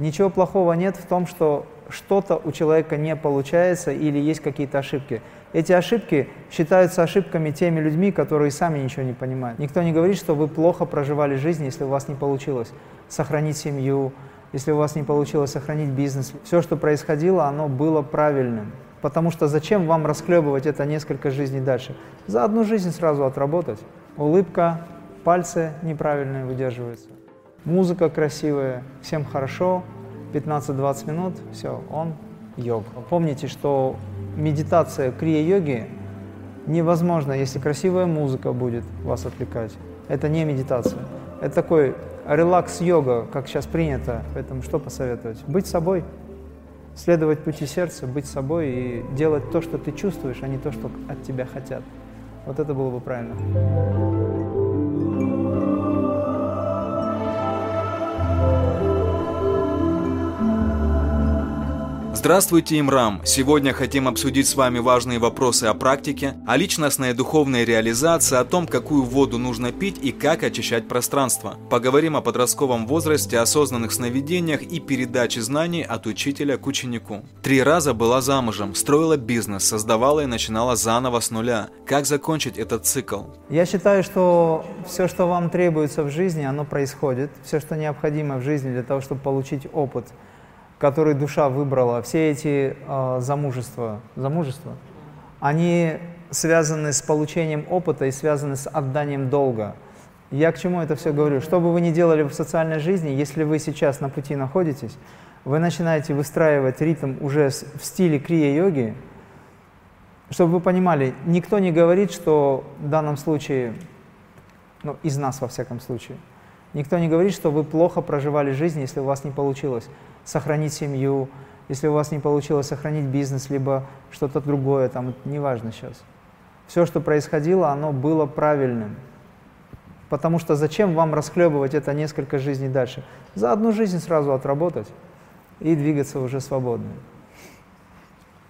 Ничего плохого нет в том, что что-то у человека не получается или есть какие-то ошибки. Эти ошибки считаются ошибками теми людьми, которые сами ничего не понимают. Никто не говорит, что вы плохо проживали жизнь, если у вас не получилось сохранить семью, если у вас не получилось сохранить бизнес. Все, что происходило, оно было правильным. Потому что зачем вам расхлебывать это несколько жизней дальше? За одну жизнь сразу отработать. Улыбка, пальцы неправильные выдерживаются. Музыка красивая, всем хорошо, 15-20 минут, все, он йог. Помните, что медитация крия-йоги невозможно, если красивая музыка будет вас отвлекать. Это не медитация. Это такой релакс-йога, как сейчас принято. Поэтому что посоветовать? Быть собой, следовать пути сердца, быть собой и делать то, что ты чувствуешь, а не то, что от тебя хотят. Вот это было бы правильно. Здравствуйте, Имрам! Сегодня хотим обсудить с вами важные вопросы о практике, о личностной и духовной реализации, о том, какую воду нужно пить и как очищать пространство. Поговорим о подростковом возрасте, осознанных сновидениях и передаче знаний от учителя к ученику. Три раза была замужем, строила бизнес, создавала и начинала заново с нуля. Как закончить этот цикл? Я считаю, что все, что вам требуется в жизни, оно происходит. Все, что необходимо в жизни для того, чтобы получить опыт – который душа выбрала, все эти э, замужества, замужества, они связаны с получением опыта и связаны с отданием долга. Я к чему это все говорю? Что бы вы ни делали в социальной жизни, если вы сейчас на пути находитесь, вы начинаете выстраивать ритм уже в стиле крия-йоги, чтобы вы понимали, никто не говорит, что в данном случае, ну, из нас во всяком случае, никто не говорит, что вы плохо проживали жизнь, если у вас не получилось сохранить семью, если у вас не получилось сохранить бизнес, либо что-то другое, там, неважно сейчас. Все, что происходило, оно было правильным. Потому что зачем вам расхлебывать это несколько жизней дальше? За одну жизнь сразу отработать и двигаться уже свободно.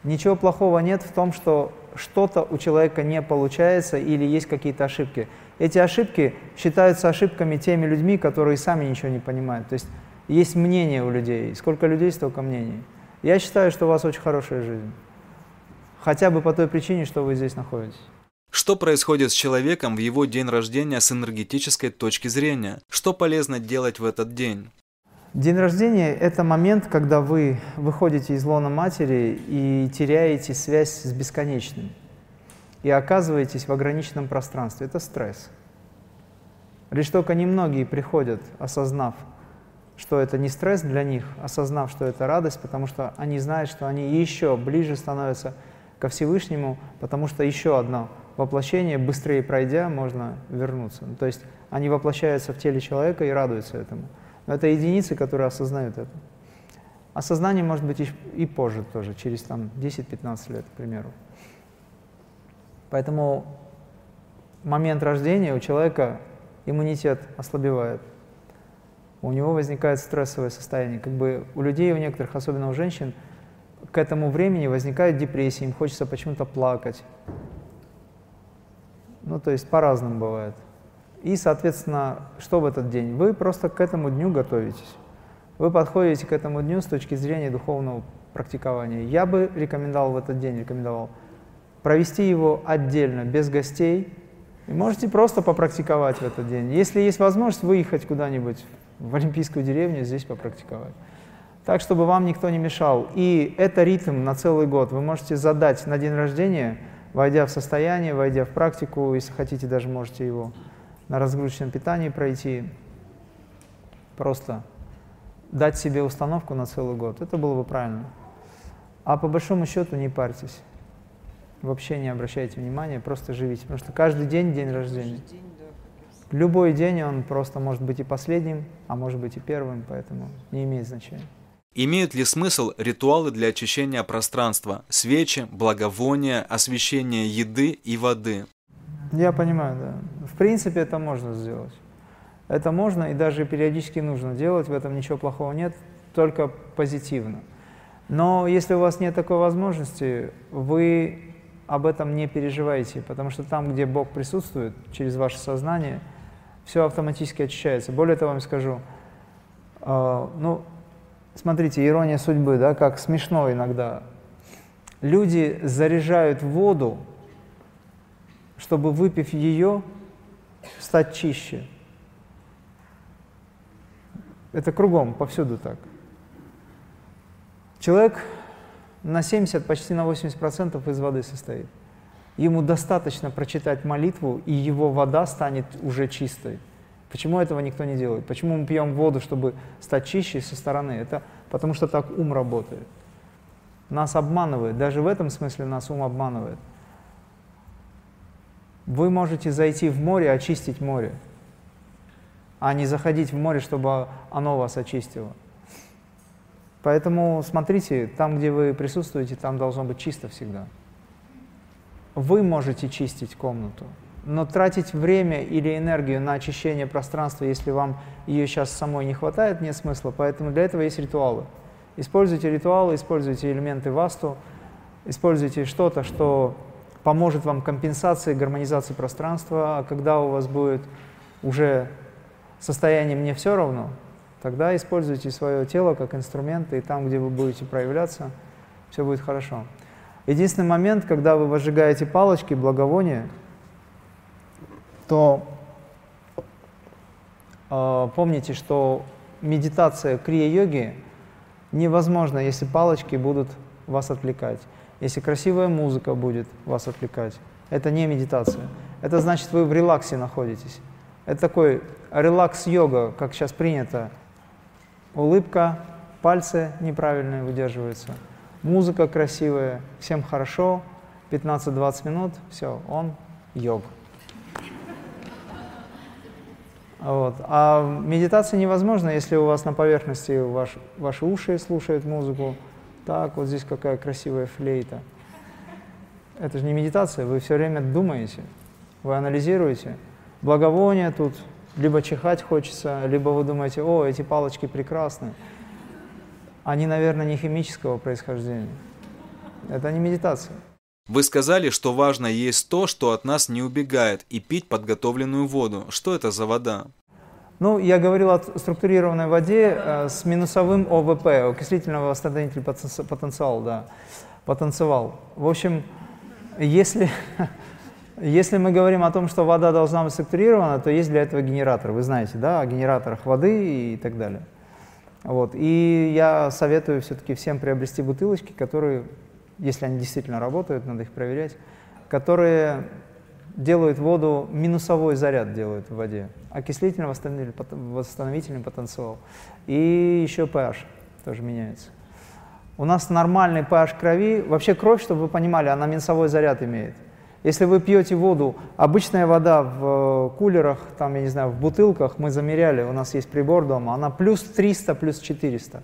Ничего плохого нет в том, что что-то у человека не получается или есть какие-то ошибки. Эти ошибки считаются ошибками теми людьми, которые сами ничего не понимают. То есть есть мнение у людей. Сколько людей, столько мнений. Я считаю, что у вас очень хорошая жизнь. Хотя бы по той причине, что вы здесь находитесь. Что происходит с человеком в его день рождения с энергетической точки зрения? Что полезно делать в этот день? День рождения – это момент, когда вы выходите из лона матери и теряете связь с бесконечным. И оказываетесь в ограниченном пространстве. Это стресс. Лишь только немногие приходят, осознав, что это не стресс для них, осознав, что это радость, потому что они знают, что они еще ближе становятся ко Всевышнему, потому что еще одно воплощение, быстрее пройдя, можно вернуться. Ну, то есть они воплощаются в теле человека и радуются этому. Но это единицы, которые осознают это. Осознание может быть и, и позже тоже, через там 10-15 лет, к примеру. Поэтому момент рождения у человека иммунитет ослабевает у него возникает стрессовое состояние. Как бы у людей, у некоторых, особенно у женщин, к этому времени возникает депрессия, им хочется почему-то плакать. Ну, то есть по-разному бывает. И, соответственно, что в этот день? Вы просто к этому дню готовитесь. Вы подходите к этому дню с точки зрения духовного практикования. Я бы рекомендовал в этот день, рекомендовал провести его отдельно, без гостей. И можете просто попрактиковать в этот день. Если есть возможность выехать куда-нибудь в Олимпийскую деревню здесь попрактиковать. Так, чтобы вам никто не мешал. И это ритм на целый год. Вы можете задать на день рождения, войдя в состояние, войдя в практику, если хотите, даже можете его на разгрузочном питании пройти. Просто дать себе установку на целый год. Это было бы правильно. А по большому счету не парьтесь. Вообще не обращайте внимания, просто живите. Потому что каждый день день рождения. Любой день он просто может быть и последним, а может быть и первым, поэтому не имеет значения. Имеют ли смысл ритуалы для очищения пространства, свечи, благовония, освещения еды и воды? Я понимаю, да. В принципе, это можно сделать. Это можно и даже периодически нужно делать, в этом ничего плохого нет, только позитивно. Но если у вас нет такой возможности, вы об этом не переживайте, потому что там, где Бог присутствует, через ваше сознание – все автоматически очищается. Более того, вам скажу, э, ну, смотрите, ирония судьбы, да, как смешно иногда. Люди заряжают воду, чтобы, выпив ее, стать чище. Это кругом, повсюду так. Человек на 70, почти на 80% из воды состоит. Ему достаточно прочитать молитву, и его вода станет уже чистой. Почему этого никто не делает? Почему мы пьем воду, чтобы стать чище со стороны? Это потому что так ум работает. Нас обманывает, даже в этом смысле нас ум обманывает. Вы можете зайти в море, очистить море, а не заходить в море, чтобы оно вас очистило. Поэтому смотрите, там, где вы присутствуете, там должно быть чисто всегда. Вы можете чистить комнату, но тратить время или энергию на очищение пространства, если вам ее сейчас самой не хватает, нет смысла. Поэтому для этого есть ритуалы. Используйте ритуалы, используйте элементы васту, используйте что-то, что поможет вам компенсации, гармонизации пространства, а когда у вас будет уже состояние «мне все равно», тогда используйте свое тело как инструмент, и там, где вы будете проявляться, все будет хорошо. Единственный момент, когда вы возжигаете палочки, благовония, то э, помните, что медитация крия-йоги невозможна, если палочки будут вас отвлекать, если красивая музыка будет вас отвлекать. Это не медитация. Это значит, вы в релаксе находитесь. Это такой релакс-йога, как сейчас принято. Улыбка, пальцы неправильные выдерживаются, музыка красивая, всем хорошо, 15-20 минут, все, он йог. Вот. А медитация невозможна, если у вас на поверхности ваш, ваши уши слушают музыку. Так, вот здесь какая красивая флейта. Это же не медитация, вы все время думаете, вы анализируете. Благовония тут, либо чихать хочется, либо вы думаете, о, эти палочки прекрасны. Они, наверное, не химического происхождения. Это не медитация. Вы сказали, что важно есть то, что от нас не убегает, и пить подготовленную воду. Что это за вода? Ну, я говорил о структурированной воде э, с минусовым ОВП, окислительного восстановительный потенциал, да, потенциал. В общем, если, если мы говорим о том, что вода должна быть структурирована, то есть для этого генератор. Вы знаете, да, о генераторах воды и так далее. Вот. И я советую все-таки всем приобрести бутылочки, которые если они действительно работают, надо их проверять, которые делают воду, минусовой заряд делают в воде, окислительный восстановительный, потенциал. И еще pH тоже меняется. У нас нормальный pH крови, вообще кровь, чтобы вы понимали, она минусовой заряд имеет. Если вы пьете воду, обычная вода в э, кулерах, там, я не знаю, в бутылках, мы замеряли, у нас есть прибор дома, она плюс 300, плюс 400.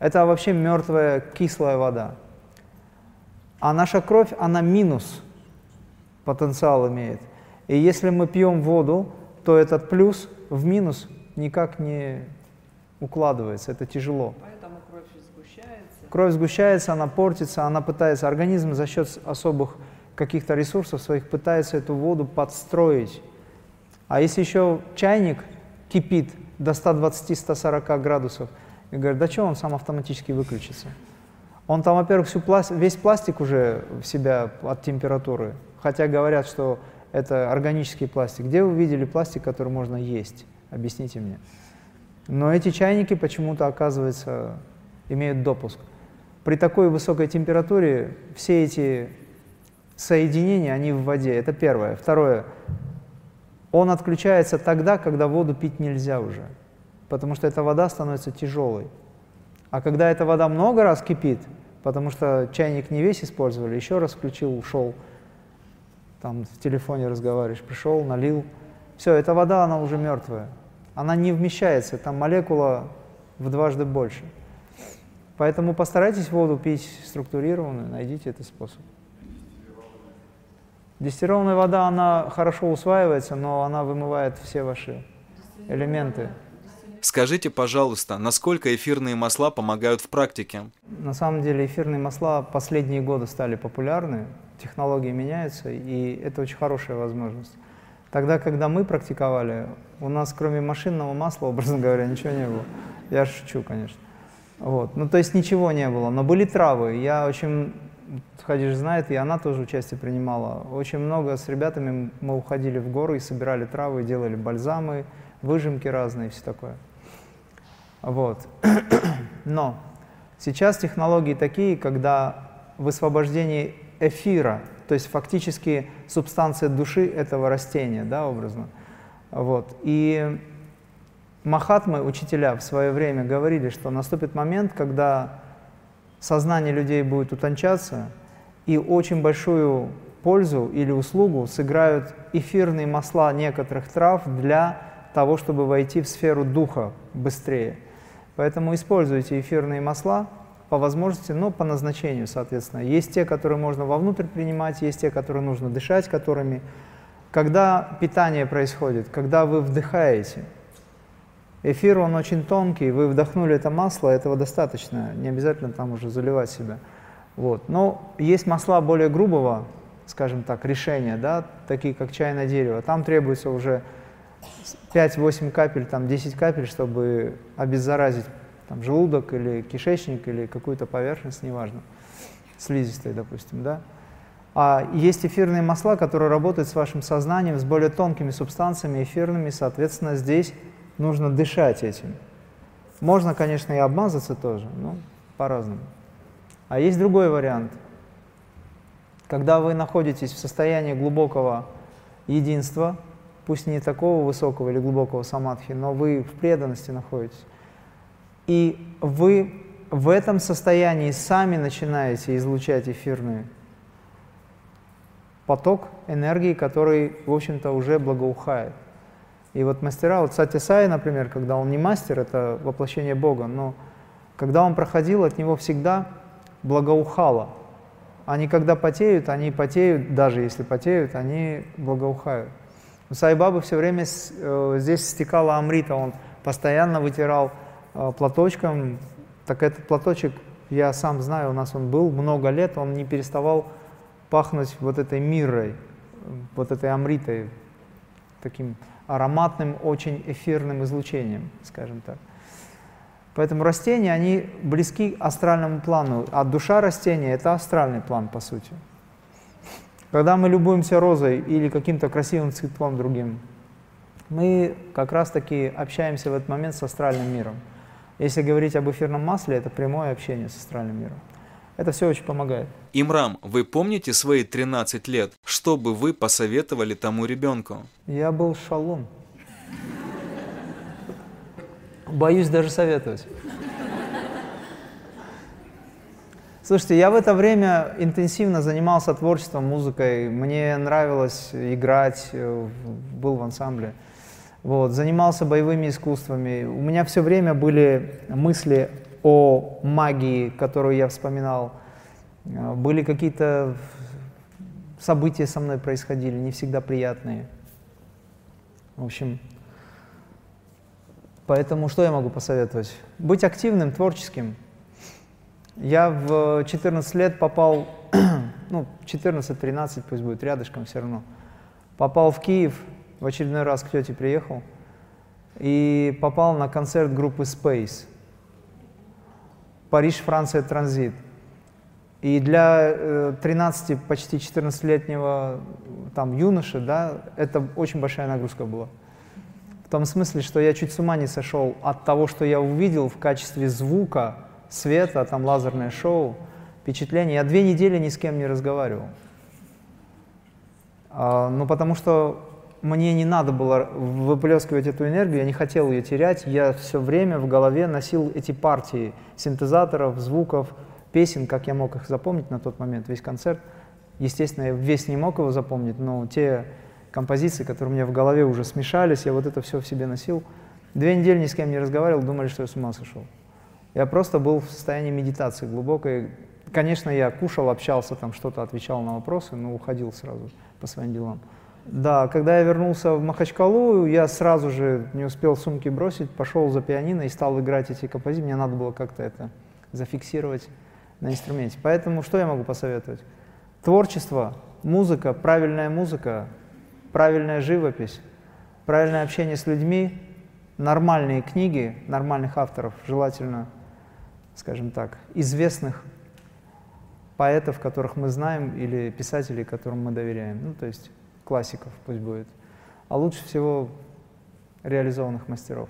Это вообще мертвая кислая вода. А наша кровь, она минус потенциал имеет. И если мы пьем воду, то этот плюс в минус никак не укладывается, это тяжело. Поэтому кровь сгущается. Кровь сгущается, она портится, она пытается, организм за счет особых каких-то ресурсов своих пытается эту воду подстроить. А если еще чайник кипит до 120-140 градусов, и говорят, да что он сам автоматически выключится? Он там, во-первых, всю пласт... весь пластик уже в себя от температуры, хотя говорят, что это органический пластик. Где вы видели пластик, который можно есть? Объясните мне. Но эти чайники почему-то, оказывается, имеют допуск. При такой высокой температуре все эти соединения, они в воде. Это первое. Второе. Он отключается тогда, когда воду пить нельзя уже, потому что эта вода становится тяжелой. А когда эта вода много раз кипит, потому что чайник не весь использовали, еще раз включил, ушел, там в телефоне разговариваешь, пришел, налил. Все, эта вода, она уже мертвая. Она не вмещается, там молекула в дважды больше. Поэтому постарайтесь воду пить структурированную, найдите этот способ. Дистиллированная вода, она хорошо усваивается, но она вымывает все ваши элементы. Скажите, пожалуйста, насколько эфирные масла помогают в практике? На самом деле эфирные масла последние годы стали популярны, технологии меняются, и это очень хорошая возможность. Тогда, когда мы практиковали, у нас кроме машинного масла, образно говоря, ничего не было. Я шучу, конечно. Вот. Ну, то есть ничего не было, но были травы. Я очень, Хадиш знает, и она тоже участие принимала. Очень много с ребятами мы уходили в горы и собирали травы, делали бальзамы, выжимки разные все такое. Вот. Но сейчас технологии такие, когда высвобождение эфира, то есть фактически субстанция души этого растения, да, образно. Вот. И Махатмы, учителя в свое время говорили, что наступит момент, когда сознание людей будет утончаться, и очень большую пользу или услугу сыграют эфирные масла некоторых трав для того, чтобы войти в сферу духа быстрее. Поэтому используйте эфирные масла по возможности, но по назначению, соответственно. Есть те, которые можно вовнутрь принимать, есть те, которые нужно дышать которыми. Когда питание происходит, когда вы вдыхаете – Эфир, он очень тонкий, вы вдохнули это масло, этого достаточно, не обязательно там уже заливать себя. Вот. Но есть масла более грубого, скажем так, решения, да, такие как чайное дерево. Там требуется уже 5-8 капель, там 10 капель, чтобы обеззаразить там, желудок или кишечник или какую-то поверхность, неважно, слизистой, допустим, да. А есть эфирные масла, которые работают с вашим сознанием, с более тонкими субстанциями эфирными, соответственно, здесь нужно дышать этим. Можно, конечно, и обмазаться тоже, но по-разному. А есть другой вариант. Когда вы находитесь в состоянии глубокого единства, пусть не такого высокого или глубокого самадхи, но вы в преданности находитесь, и вы в этом состоянии сами начинаете излучать эфирный поток энергии, который, в общем-то, уже благоухает. И вот мастера, вот Сати Сай, например, когда он не мастер, это воплощение Бога, но когда он проходил, от него всегда благоухало. Они когда потеют, они потеют, даже если потеют, они благоухают. У Сайбабы все время э, здесь стекала амрита, он постоянно вытирал э, платочком. Так этот платочек, я сам знаю, у нас он был много лет, он не переставал пахнуть вот этой мирой, вот этой амритой, таким ароматным, очень эфирным излучением, скажем так. Поэтому растения, они близки к астральному плану, а душа растения – это астральный план, по сути. Когда мы любуемся розой или каким-то красивым цветком другим, мы как раз-таки общаемся в этот момент с астральным миром. Если говорить об эфирном масле, это прямое общение с астральным миром. Это все очень помогает. Имрам, вы помните свои 13 лет? Что бы вы посоветовали тому ребенку? Я был шалун. Боюсь даже советовать. Слушайте, я в это время интенсивно занимался творчеством, музыкой. Мне нравилось играть, э, был в ансамбле. Вот, занимался боевыми искусствами. У меня все время были мысли о магии, которую я вспоминал. Э, были какие-то события со мной происходили, не всегда приятные. В общем, поэтому что я могу посоветовать? Быть активным, творческим. Я в 14 лет попал, ну, 14-13 пусть будет, рядышком все равно. Попал в Киев, в очередной раз к тете приехал, и попал на концерт группы Space – Париж, Франция, транзит. И для 13, э, почти 14-летнего там юноши, да, это очень большая нагрузка была. В том смысле, что я чуть с ума не сошел от того, что я увидел в качестве звука, света, там лазерное шоу, впечатление. Я две недели ни с кем не разговаривал. А, ну, потому что мне не надо было выплескивать эту энергию, я не хотел ее терять, я все время в голове носил эти партии синтезаторов, звуков, песен, как я мог их запомнить на тот момент, весь концерт. Естественно, я весь не мог его запомнить, но те композиции, которые у меня в голове уже смешались, я вот это все в себе носил. Две недели ни с кем не разговаривал, думали, что я с ума сошел. Я просто был в состоянии медитации глубокой. Конечно, я кушал, общался, там что-то отвечал на вопросы, но уходил сразу по своим делам. Да, когда я вернулся в Махачкалу, я сразу же не успел сумки бросить, пошел за пианино и стал играть эти композиции. Мне надо было как-то это зафиксировать на инструменте. Поэтому что я могу посоветовать? Творчество, музыка, правильная музыка, правильная живопись, правильное общение с людьми, нормальные книги, нормальных авторов желательно, скажем так, известных поэтов, которых мы знаем, или писателей, которым мы доверяем. Ну, то есть классиков пусть будет. А лучше всего реализованных мастеров.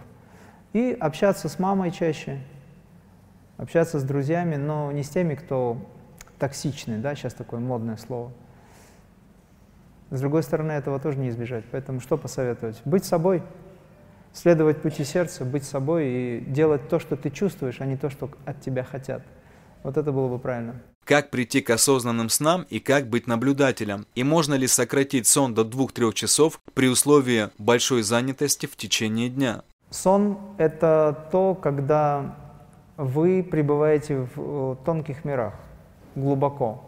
И общаться с мамой чаще, общаться с друзьями, но не с теми, кто токсичный, да, сейчас такое модное слово. С другой стороны, этого тоже не избежать. Поэтому что посоветовать? Быть собой, следовать пути сердца, быть собой и делать то, что ты чувствуешь, а не то, что от тебя хотят. Вот это было бы правильно. Как прийти к осознанным снам и как быть наблюдателем? И можно ли сократить сон до 2-3 часов при условии большой занятости в течение дня? Сон – это то, когда вы пребываете в э, тонких мирах, глубоко.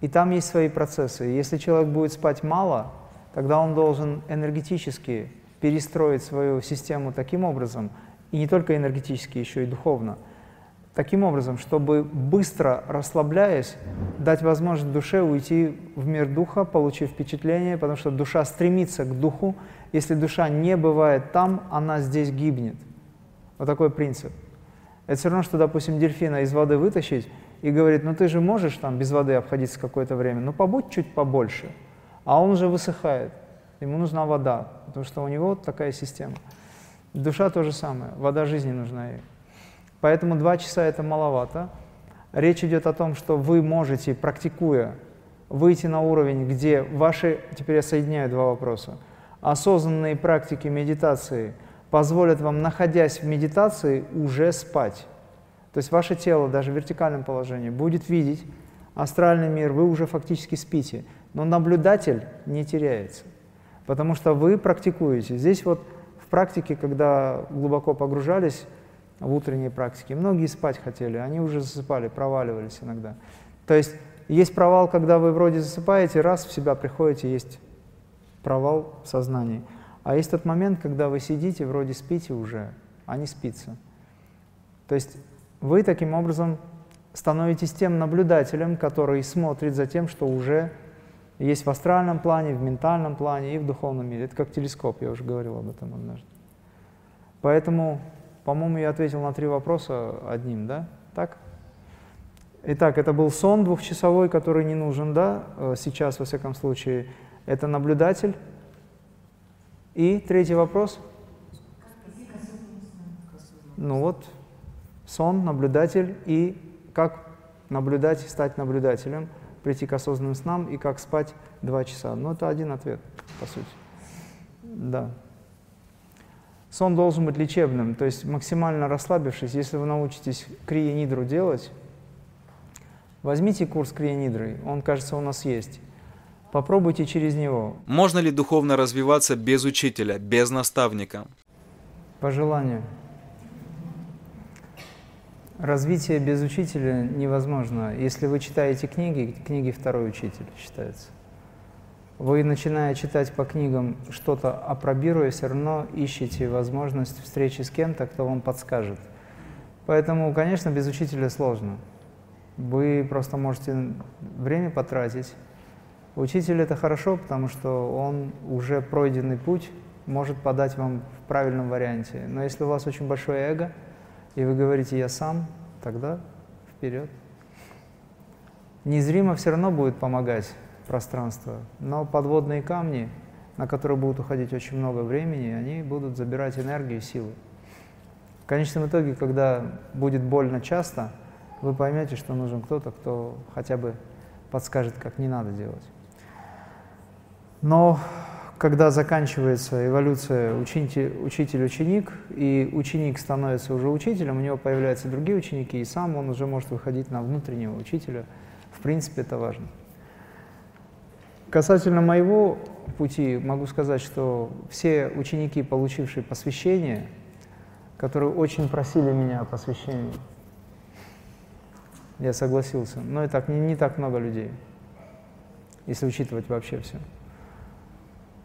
И там есть свои процессы. Если человек будет спать мало, тогда он должен энергетически перестроить свою систему таким образом, и не только энергетически, еще и духовно, таким образом, чтобы быстро расслабляясь, дать возможность душе уйти в мир духа, получив впечатление, потому что душа стремится к духу. Если душа не бывает там, она здесь гибнет. Вот такой принцип. Это все равно, что, допустим, дельфина из воды вытащить и говорит, ну ты же можешь там без воды обходиться какое-то время, ну побудь чуть побольше. А он уже высыхает, ему нужна вода, потому что у него такая система. Душа то же самое, вода жизни нужна ей. Поэтому два часа это маловато. Речь идет о том, что вы можете, практикуя, выйти на уровень, где ваши, теперь я соединяю два вопроса, осознанные практики медитации позволят вам, находясь в медитации, уже спать. То есть ваше тело даже в вертикальном положении будет видеть астральный мир, вы уже фактически спите. Но наблюдатель не теряется, потому что вы практикуете. Здесь вот в практике, когда глубоко погружались в утренние практики, многие спать хотели, они уже засыпали, проваливались иногда. То есть есть провал, когда вы вроде засыпаете, раз в себя приходите, есть провал в сознании. А есть тот момент, когда вы сидите, вроде спите уже, а не спится. То есть вы таким образом становитесь тем наблюдателем, который смотрит за тем, что уже есть в астральном плане, в ментальном плане и в духовном мире. Это как телескоп, я уже говорил об этом однажды. Поэтому, по-моему, я ответил на три вопроса одним, да? Так? Итак, это был сон двухчасовой, который не нужен, да, э, сейчас, во всяком случае. Это наблюдатель. И третий вопрос? Ну вот, сон, наблюдатель и как наблюдать, стать наблюдателем, прийти к осознанным снам и как спать два часа. Ну, это один ответ, по сути. Да. Сон должен быть лечебным, то есть максимально расслабившись. Если вы научитесь крия-нидру делать, возьмите курс крия-нидры, он, кажется, у нас есть. Попробуйте через него. Можно ли духовно развиваться без учителя, без наставника? По желанию. Развитие без учителя невозможно. Если вы читаете книги, книги второй учитель считается. Вы, начиная читать по книгам что-то опробируя, все равно ищете возможность встречи с кем-то, кто вам подскажет. Поэтому, конечно, без учителя сложно. Вы просто можете время потратить. Учитель это хорошо, потому что он уже пройденный путь может подать вам в правильном варианте. Но если у вас очень большое эго – и вы говорите «я сам», тогда вперед. Незримо все равно будет помогать пространство, но подводные камни, на которые будут уходить очень много времени, они будут забирать энергию и силы. В конечном итоге, когда будет больно часто, вы поймете, что нужен кто-то, кто хотя бы подскажет, как не надо делать. Но когда заканчивается эволюция учитель-ученик, и ученик становится уже учителем, у него появляются другие ученики, и сам он уже может выходить на внутреннего учителя. В принципе, это важно. Касательно моего пути, могу сказать, что все ученики, получившие посвящение, которые очень просили меня о посвящении, я согласился. Но и так, не, не так много людей, если учитывать вообще все.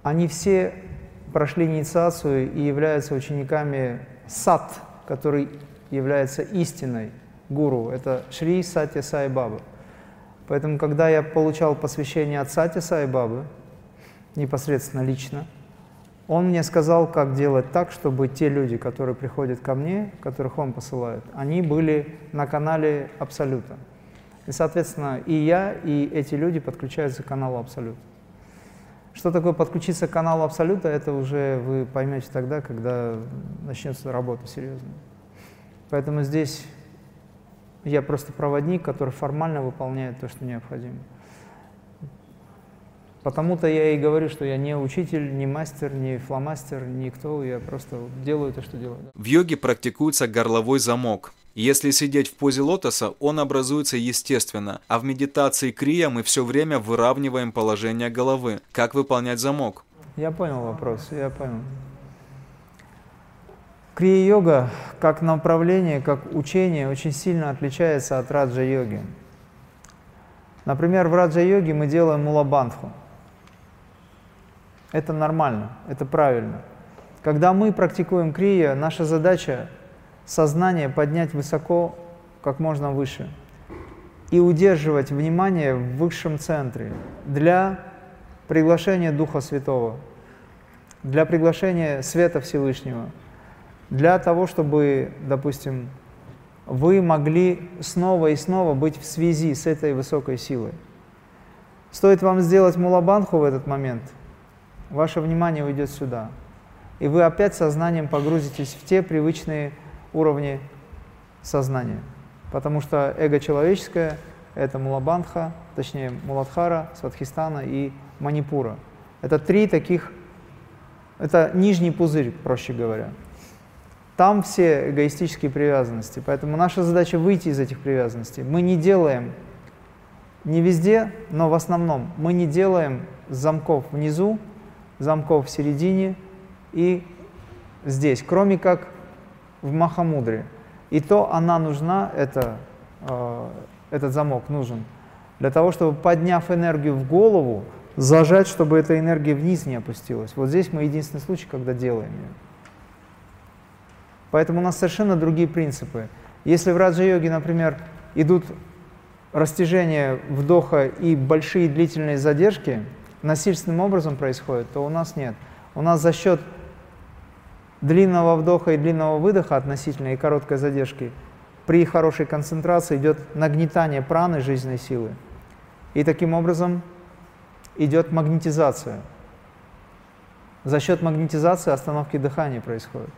Они все прошли инициацию и являются учениками сат, который является истиной гуру. Это Шри Сати Сай Баба. Поэтому, когда я получал посвящение от Сати Сай Бабы, непосредственно лично, Он мне сказал, как делать так, чтобы те люди, которые приходят ко мне, которых он посылает, они были на канале Абсолюта. И, соответственно, и я, и эти люди подключаются к каналу Абсолют. Что такое подключиться к каналу Абсолюта, это уже вы поймете тогда, когда начнется работа серьезная. Поэтому здесь я просто проводник, который формально выполняет то, что необходимо. Потому-то я и говорю, что я не учитель, не мастер, не фломастер, никто, я просто делаю то, что делаю. В йоге практикуется горловой замок. Если сидеть в позе лотоса, он образуется естественно, а в медитации крия мы все время выравниваем положение головы. Как выполнять замок? Я понял вопрос, я понял. Крия-йога как направление, как учение очень сильно отличается от раджа-йоги. Например, в раджа-йоге мы делаем мулабандху. Это нормально, это правильно. Когда мы практикуем крия, наша задача сознание поднять высоко, как можно выше, и удерживать внимание в высшем центре для приглашения Духа Святого, для приглашения Света Всевышнего – для того, чтобы, допустим, вы могли снова и снова быть в связи с этой высокой силой. Стоит вам сделать мулабанху в этот момент, ваше внимание уйдет сюда, и вы опять сознанием погрузитесь в те привычные уровни сознания. Потому что эго человеческое – это мулабанха, точнее муладхара, сватхистана и манипура. Это три таких, это нижний пузырь, проще говоря. Там все эгоистические привязанности. Поэтому наша задача выйти из этих привязанностей. Мы не делаем, не везде, но в основном, мы не делаем замков внизу, замков в середине и здесь, кроме как в Махамудре. И то она нужна, это, э, этот замок нужен, для того, чтобы, подняв энергию в голову, зажать, чтобы эта энергия вниз не опустилась. Вот здесь мы единственный случай, когда делаем ее. Поэтому у нас совершенно другие принципы. Если в раджа-йоге, например, идут растяжения вдоха и большие длительные задержки, насильственным образом происходят, то у нас нет. У нас за счет длинного вдоха и длинного выдоха относительно и короткой задержки при хорошей концентрации идет нагнетание праны жизненной силы. И таким образом идет магнетизация. За счет магнетизации остановки дыхания происходит.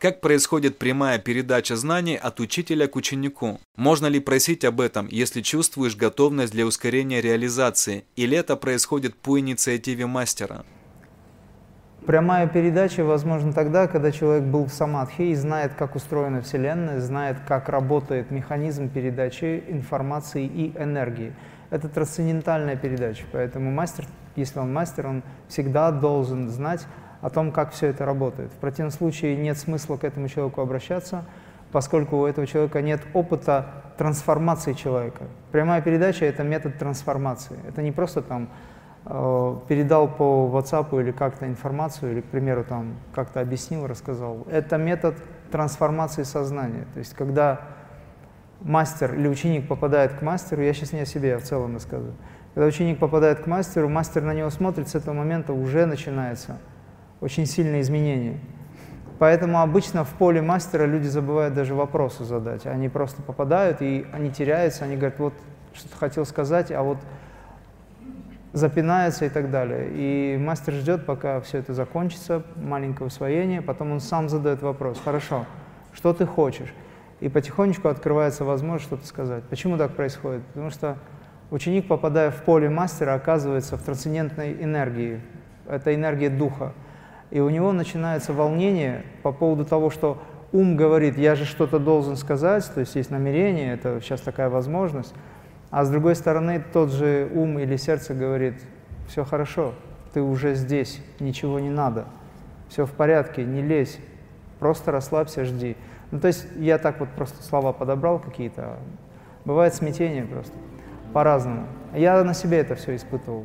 Как происходит прямая передача знаний от учителя к ученику? Можно ли просить об этом, если чувствуешь готовность для ускорения реализации? Или это происходит по инициативе мастера? Прямая передача возможна тогда, когда человек был в самадхи и знает, как устроена Вселенная, знает, как работает механизм передачи информации и энергии. Это трансцендентальная передача, поэтому мастер, если он мастер, он всегда должен знать, о том, как все это работает. В противном случае нет смысла к этому человеку обращаться, поскольку у этого человека нет опыта трансформации человека. Прямая передача – это метод трансформации. Это не просто там передал по WhatsApp или как-то информацию, или, к примеру, там как-то объяснил, рассказал. Это метод трансформации сознания. То есть, когда мастер или ученик попадает к мастеру, я сейчас не о себе, я в целом рассказываю. Когда ученик попадает к мастеру, мастер на него смотрит, с этого момента уже начинается – очень сильные изменения. Поэтому обычно в поле мастера люди забывают даже вопросы задать. Они просто попадают, и они теряются, они говорят, вот что-то хотел сказать, а вот запинаются и так далее. И мастер ждет, пока все это закончится, маленькое усвоение, потом он сам задает вопрос, хорошо, что ты хочешь? И потихонечку открывается возможность что-то сказать. Почему так происходит? Потому что ученик, попадая в поле мастера, оказывается в трансцендентной энергии. Это энергия духа. И у него начинается волнение по поводу того, что ум говорит, я же что-то должен сказать, то есть есть намерение, это сейчас такая возможность. А с другой стороны, тот же ум или сердце говорит, все хорошо, ты уже здесь, ничего не надо, все в порядке, не лезь, просто расслабься, жди. Ну, то есть я так вот просто слова подобрал какие-то. Бывает смятение просто, по-разному. Я на себе это все испытывал.